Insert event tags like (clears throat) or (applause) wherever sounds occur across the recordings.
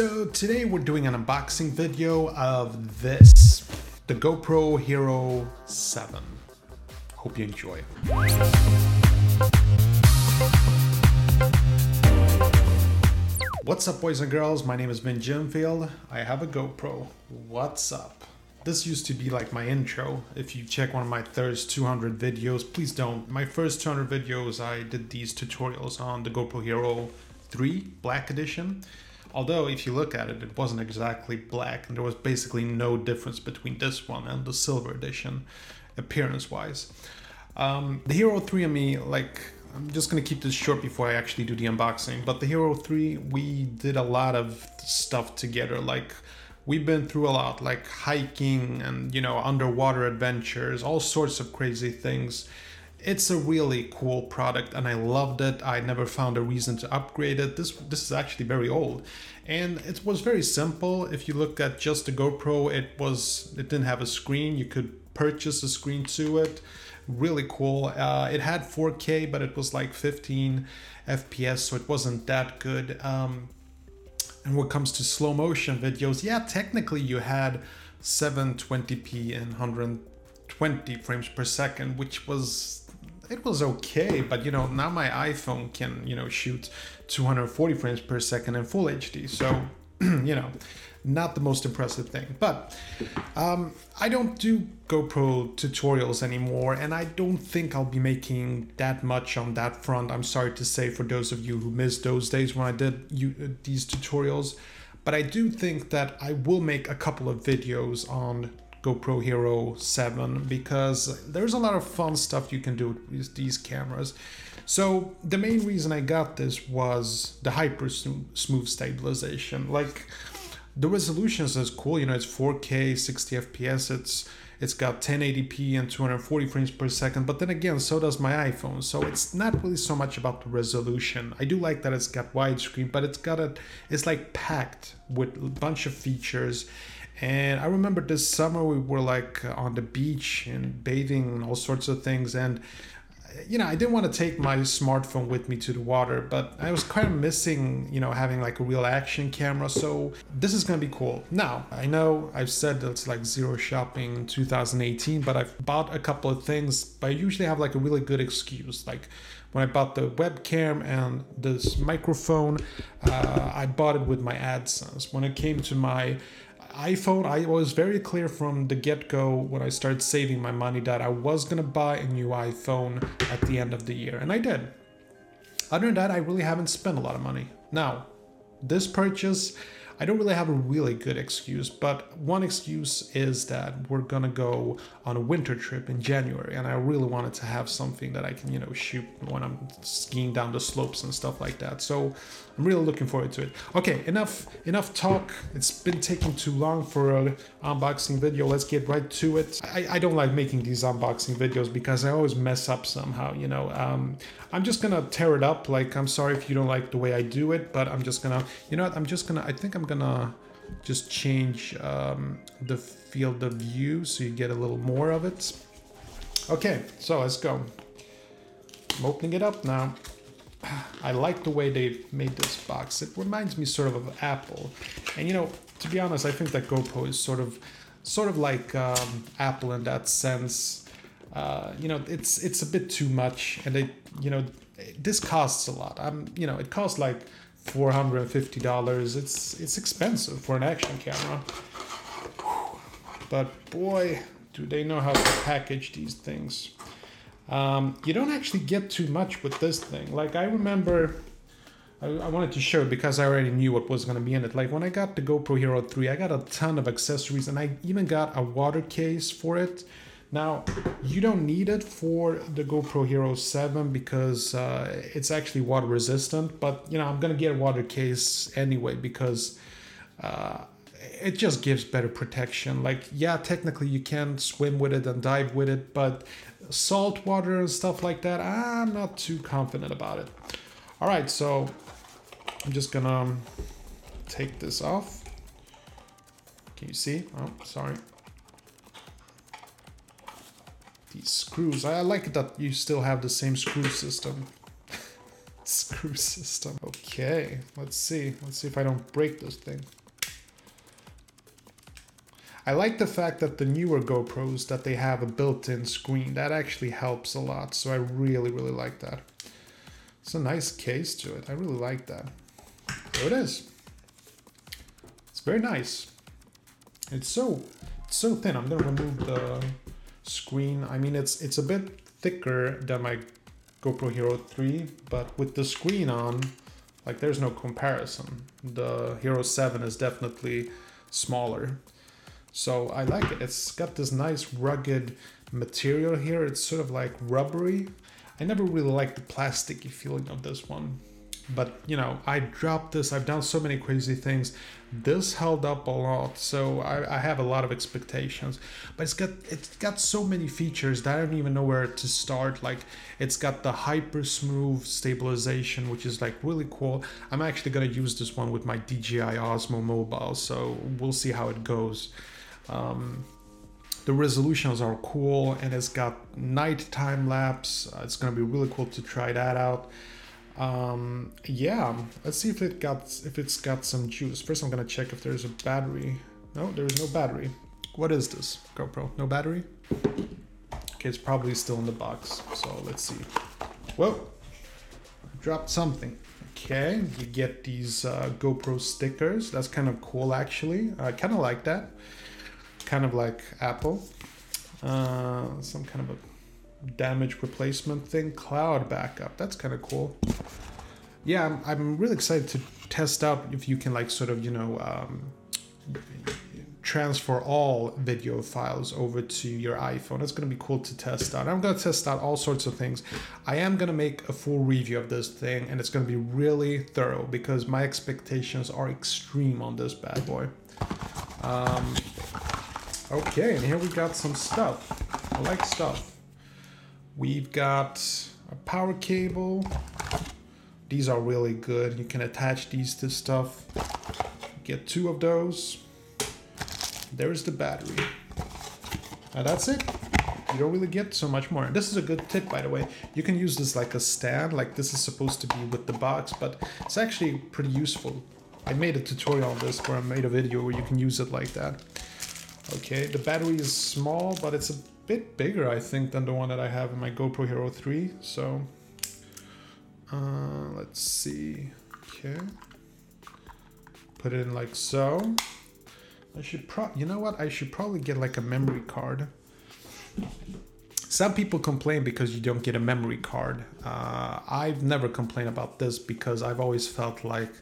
So today we're doing an unboxing video of this, the GoPro Hero 7. Hope you enjoy. What's up boys and girls, my name is Ben Jimfield. I have a GoPro. What's up? This used to be like my intro. If you check one of my first 200 videos, please don't. My first 200 videos, I did these tutorials on the GoPro Hero 3 Black Edition. Although if you look at it, it wasn't exactly black and there was basically no difference between this one and the silver edition appearance wise. Um, the Hero 3 and me, like, I'm just gonna keep this short before I actually do the unboxing, but the Hero 3, we did a lot of stuff together, like, we've been through a lot, like hiking and, you know, underwater adventures, all sorts of crazy things it's a really cool product and I loved it. I never found a reason to upgrade it. This this is actually very old. And it was very simple. If you look at just the GoPro, it was it didn't have a screen. You could purchase a screen to it. Really cool. Uh, it had 4K, but it was like 15 FPS, so it wasn't that good. Um, and when it comes to slow motion videos, yeah, technically you had 720p and 120 frames per second, which was it was okay, but you know, now my iPhone can, you know, shoot 240 frames per second in full HD. So, (clears throat) you know, not the most impressive thing. But um, I don't do GoPro tutorials anymore, and I don't think I'll be making that much on that front. I'm sorry to say for those of you who missed those days when I did you, uh, these tutorials. But I do think that I will make a couple of videos on GoPro Hero 7 because there's a lot of fun stuff you can do with these cameras. So the main reason I got this was the hyper smooth stabilization. Like the resolution is cool, you know, it's 4K, 60 FPS, it's it's got 1080p and 240 frames per second, but then again, so does my iPhone. So it's not really so much about the resolution. I do like that it's got widescreen, but it's got a it's like packed with a bunch of features and I remember this summer we were like on the beach and bathing and all sorts of things. And, you know, I didn't want to take my smartphone with me to the water, but I was kind of missing, you know, having like a real action camera. So this is going to be cool. Now, I know I've said it's like zero shopping in 2018, but I've bought a couple of things, but I usually have like a really good excuse. Like, when I bought the webcam and this microphone, uh, I bought it with my AdSense. When it came to my iPhone, I was very clear from the get go when I started saving my money that I was gonna buy a new iPhone at the end of the year, and I did. Other than that, I really haven't spent a lot of money. Now, this purchase I don't really have a really good excuse, but one excuse is that we're gonna go on a winter trip in January, and I really wanted to have something that I can, you know, shoot when I'm skiing down the slopes and stuff like that. So I'm really looking forward to it. Okay, enough enough talk. It's been taking too long for an unboxing video. Let's get right to it. I, I don't like making these unboxing videos because I always mess up somehow, you know. Um, I'm just gonna tear it up. Like, I'm sorry if you don't like the way I do it, but I'm just gonna, you know what, I'm just gonna, I think I'm gonna just change um, the field of view so you get a little more of it. Okay, so let's go. I'm opening it up now. (sighs) I like the way they made this box. It reminds me sort of of Apple. And you know, to be honest, I think that GoPro is sort of sort of like um, Apple in that sense. Uh, you know, it's it's a bit too much, and it you know this costs a lot. I'm you know it costs like four hundred and fifty dollars. It's it's expensive for an action camera. But boy, do they know how to package these things. Um, you don't actually get too much with this thing. Like I remember, I, I wanted to show because I already knew what was going to be in it. Like when I got the GoPro Hero 3, I got a ton of accessories and I even got a water case for it. Now, you don't need it for the GoPro Hero 7 because uh, it's actually water resistant, but you know, I'm gonna get a water case anyway because uh, it just gives better protection. Like, yeah, technically you can swim with it and dive with it, but salt water and stuff like that, I'm not too confident about it. All right, so I'm just gonna take this off. Can you see? Oh, sorry screws. I like that you still have the same screw system. (laughs) screw system. Okay. Let's see. Let's see if I don't break this thing. I like the fact that the newer GoPros that they have a built-in screen. That actually helps a lot. So I really, really like that. It's a nice case to it. I really like that. There it is. It's very nice. It's so it's so thin. I'm gonna remove the screen. I mean, it's it's a bit thicker than my GoPro Hero 3, but with the screen on, like there's no comparison. The Hero 7 is definitely smaller. So I like it. It's got this nice rugged material here. It's sort of like rubbery. I never really liked the plasticky feeling of this one. But you know, I dropped this. I've done so many crazy things. This held up a lot, so I, I have a lot of expectations. But it's got it's got so many features that I don't even know where to start. Like it's got the hyper smooth stabilization, which is like really cool. I'm actually gonna use this one with my DJI Osmo Mobile, so we'll see how it goes. Um, the resolutions are cool and it's got night time lapse. Uh, it's gonna be really cool to try that out. Um, yeah, let's see if it got if it's got some juice. First, I'm gonna check if there's a battery. No, there is no battery. What is this GoPro? No battery. Okay, it's probably still in the box. So let's see. Whoa, dropped something. Okay, you get these uh, GoPro stickers. That's kind of cool, actually. I kind of like that kind of like Apple. Uh, some kind of a damage replacement thing. Cloud backup. That's kind of cool. Yeah, I'm, I'm really excited to test out if you can like sort of, you know, um, transfer all video files over to your iPhone. It's going to be cool to test out. I'm going to test out all sorts of things. I am going to make a full review of this thing and it's going to be really thorough because my expectations are extreme on this bad boy. Um, Okay, and here we got some stuff. I like stuff. We've got a power cable. These are really good. You can attach these to stuff. Get two of those. There's the battery. And that's it. You don't really get so much more. This is a good tip, by the way. You can use this like a stand, like this is supposed to be with the box, but it's actually pretty useful. I made a tutorial on this where I made a video where you can use it like that. Okay, the battery is small, but it's a bit bigger, I think, than the one that I have in my GoPro Hero 3. So, uh, let's see. Okay. Put it in like so. I should pro- you know what? I should probably get like a memory card. Some people complain because you don't get a memory card. Uh, I've never complained about this because I've always felt like,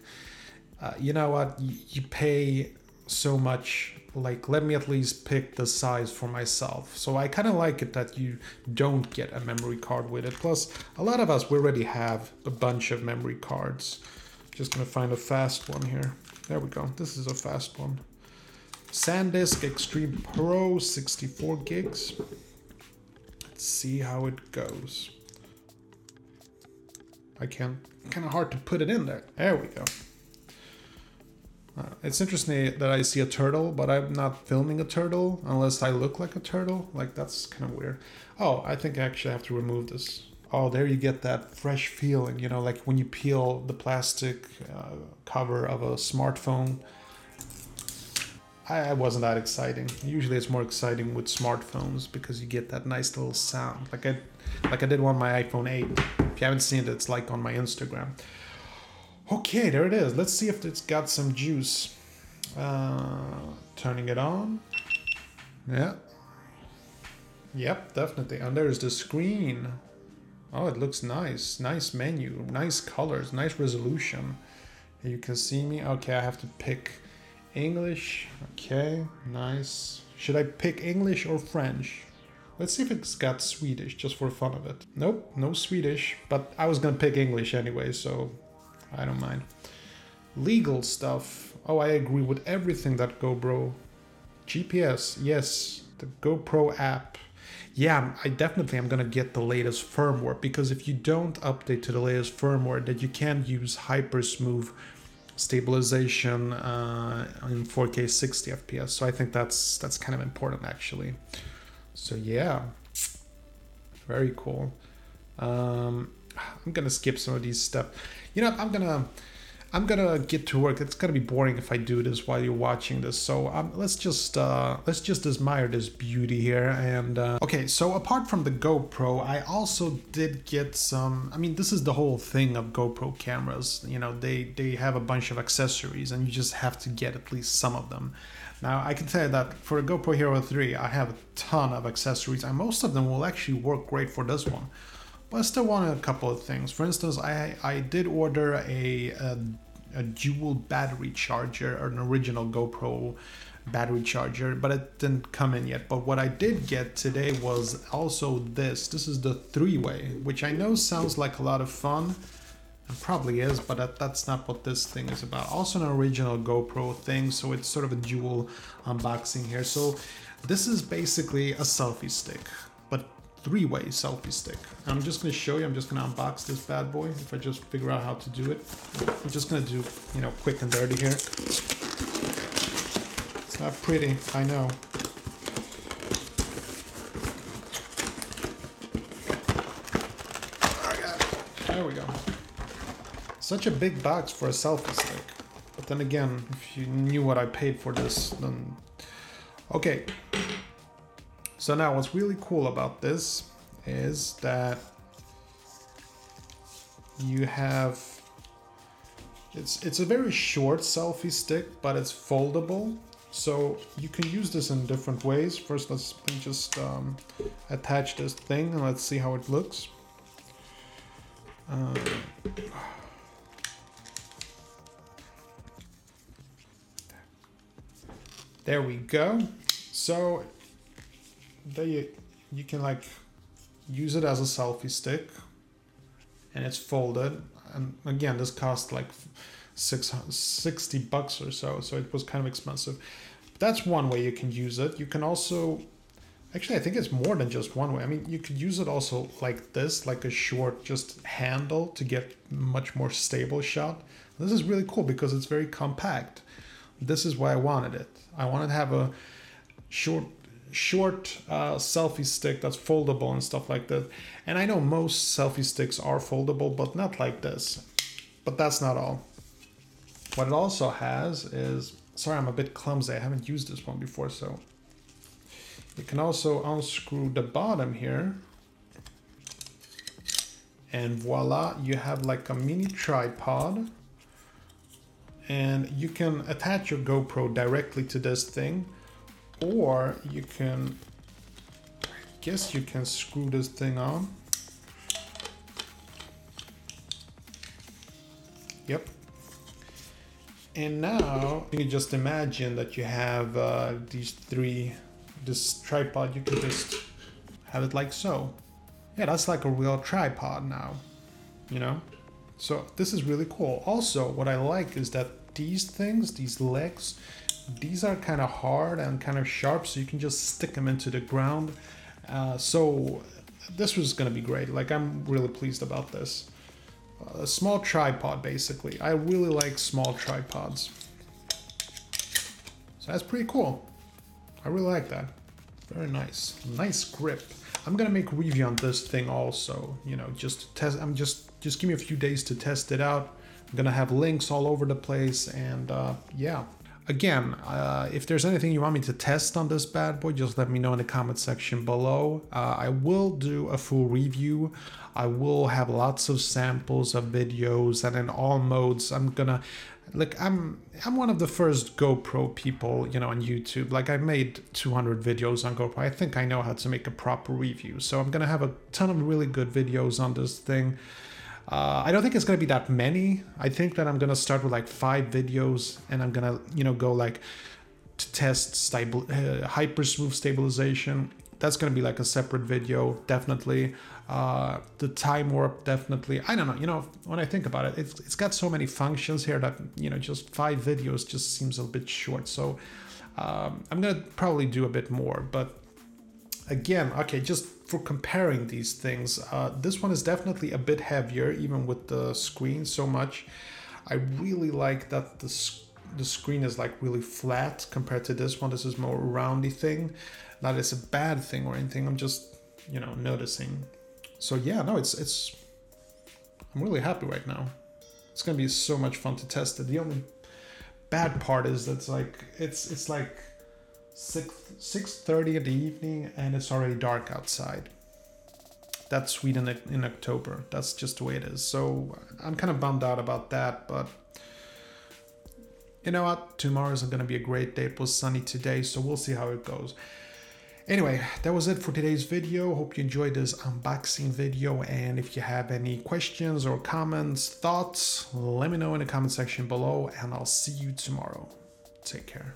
uh, you know what? You, you pay so much like let me at least pick the size for myself. So i kind of like it that you don't get a memory card with it. Plus a lot of us we already have a bunch of memory cards. Just gonna find a fast one here. There we go. This is a fast one. Sandisk extreme pro 64 gigs. Let's see how it goes. I can't kind of hard to put it in there. There we go it's interesting that I see a turtle, but I'm not filming a turtle unless I look like a turtle. Like, that's kind of weird. Oh, I think I actually have to remove this. Oh, there you get that fresh feeling, you know, like when you peel the plastic uh, cover of a smartphone. I, wasn't that exciting. Usually it's more exciting with smartphones because you get that nice little sound. Like I, like I did on my iPhone 8. If you haven't seen it, it's like on my Instagram. Okay, there it is. Let's see if it's got some juice. Uh, turning it on. Yeah. Yep, definitely. And there's the screen. Oh, it looks nice. Nice menu. Nice colors. Nice resolution. You can see me. Okay, I have to pick English. Okay, nice. Should I pick English or French? Let's see if it's got Swedish, just for fun of it. Nope, no Swedish. But I was gonna pick English anyway, so I don't mind. Legal stuff. Oh, I agree with everything that GoPro. GPS, yes. The GoPro app. Yeah, I definitely am gonna get the latest firmware because if you don't update to the latest firmware, that you can't use hyper smooth stabilization uh, in 4K 60 FPS. So I think that's that's kind of important actually. So yeah, very cool. Um, I'm gonna skip some of these stuff. You know, I'm gonna I'm gonna get to work. It's gonna be boring if I do this while you're watching this. So um, let's just uh, let's just admire this beauty here. And uh, okay, so apart from the GoPro, I also did get some. I mean, this is the whole thing of GoPro cameras. You know, they they have a bunch of accessories, and you just have to get at least some of them. Now, I can tell you that for a GoPro Hero 3, I have a ton of accessories, and most of them will actually work great for this one. But I still wanted a couple of things. For instance, I, I did order a, a, a dual battery charger, an original GoPro battery charger, but it didn't come in yet. But what I did get today was also this. This is the three-way, which I know sounds like a lot of fun. It probably is, but that, that's not what this thing is about. Also an original GoPro thing, so it's sort of a dual unboxing here. So this is basically a selfie stick three-way selfie stick. I'm just to show you, I'm just to unbox this bad boy if I just figure out how to do it. I'm just to do, you know, quick and dirty here. It's not pretty, I know. There we go. Such a big box for a selfie stick. But then again, if you knew what I paid for this, then... Okay, so now what's really cool about this is that you have it's it's a very short selfie stick but it's foldable. So you can use this in different ways. First let's just um, attach this thing and let's see how it looks. Uh, there we go. So there you, can like use it as a selfie stick and it's folded. And again this cost like six, 60 bucks or so so it was kind of expensive. But that's one way you can use it. You can also actually i think it's more than just one way. I mean you could use it also like this like a short just handle to get much more stable shot. This is really cool because it's very compact. This is why i wanted it. I wanted to have a short short uh, selfie stick that's foldable and stuff like that. And I know most selfie sticks are foldable, but not like this. But that's not all. What it also has is, sorry, I'm a bit clumsy. I haven't used this one before, so you can also unscrew the bottom here. And voila, you have like a mini tripod. And you can attach your GoPro directly to this thing or you can I guess you can screw this thing on. Yep. And now you can just imagine that you have uh, these three this tripod. You can just have it like so. Yeah that's like a real tripod now you know? So this is really cool. Also what I like is that these things these legs these are kind of hard and kind of sharp, so you can just stick them into the ground. Uh, so this was to be great. Like I'm really pleased about this. A small tripod, basically. I really like small tripods. So that's pretty cool. I really like that. Very nice. Nice grip. I'm gonna make review on this thing also. You know, just test. I'm just just give me a few days to test it out. I'm gonna have links all over the place, and uh, yeah, again, uh, if there's anything you want me to test on this bad boy, just let me know in the comment section below. Uh, I will do a full review. I will have lots of samples of videos and in all modes. I'm gonna like I'm I'm one of the first GoPro people, you know, on YouTube. Like I made 200 videos on GoPro. I think I know how to make a proper review. So I'm gonna have a ton of really good videos on this thing. Uh, I don't think it's gonna be that many. I think that I'm gonna start with like five videos, and I'm gonna you know go like to test uh, hyper smooth stabilization. That's gonna be like a separate video, definitely. Uh, the time warp, definitely. I don't know. You know, when I think about it, it's it's got so many functions here that you know just five videos just seems a bit short. So um, I'm gonna probably do a bit more, but again, okay, just for comparing these things, uh, this one is definitely a bit heavier, even with the screen so much. I really like that the, the screen is like really flat compared to this one. This is more roundy thing. Not as a bad thing or anything. I'm just, you know, noticing. So yeah, no, it's, it's, I'm really happy right now. It's gonna be so much fun to test it. The only bad part is that's like it's it's like six six thirty in the evening and it's already dark outside. That's Sweden in October. That's just the way it is. So uh, I'm kind of bummed out about that, but you know what? Tomorrow's going to be a great day. It was sunny today, so we'll see how it goes. Anyway, that was it for today's video. Hope you enjoyed this unboxing video. And if you have any questions or comments, thoughts, let me know in the comment section below. And I'll see you tomorrow. Take care.